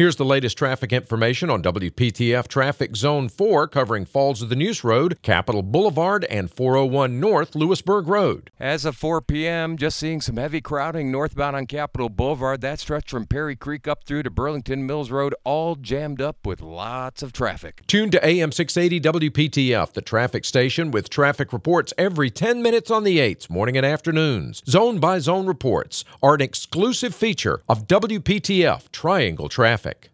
Here's the latest traffic information on WPTF Traffic Zone 4 covering Falls of the Neuse Road, Capital Boulevard, and 401 North Louisburg Road. As of 4 p.m., just seeing some heavy crowding northbound on Capital Boulevard. That stretch from Perry Creek up through to Burlington Mills Road, all jammed up with lots of traffic. Tune to AM 680 WPTF, the traffic station with traffic reports every 10 minutes on the 8s, morning and afternoons. Zone by zone reports are an exclusive feature of WPTF Triangle Traffic traffic.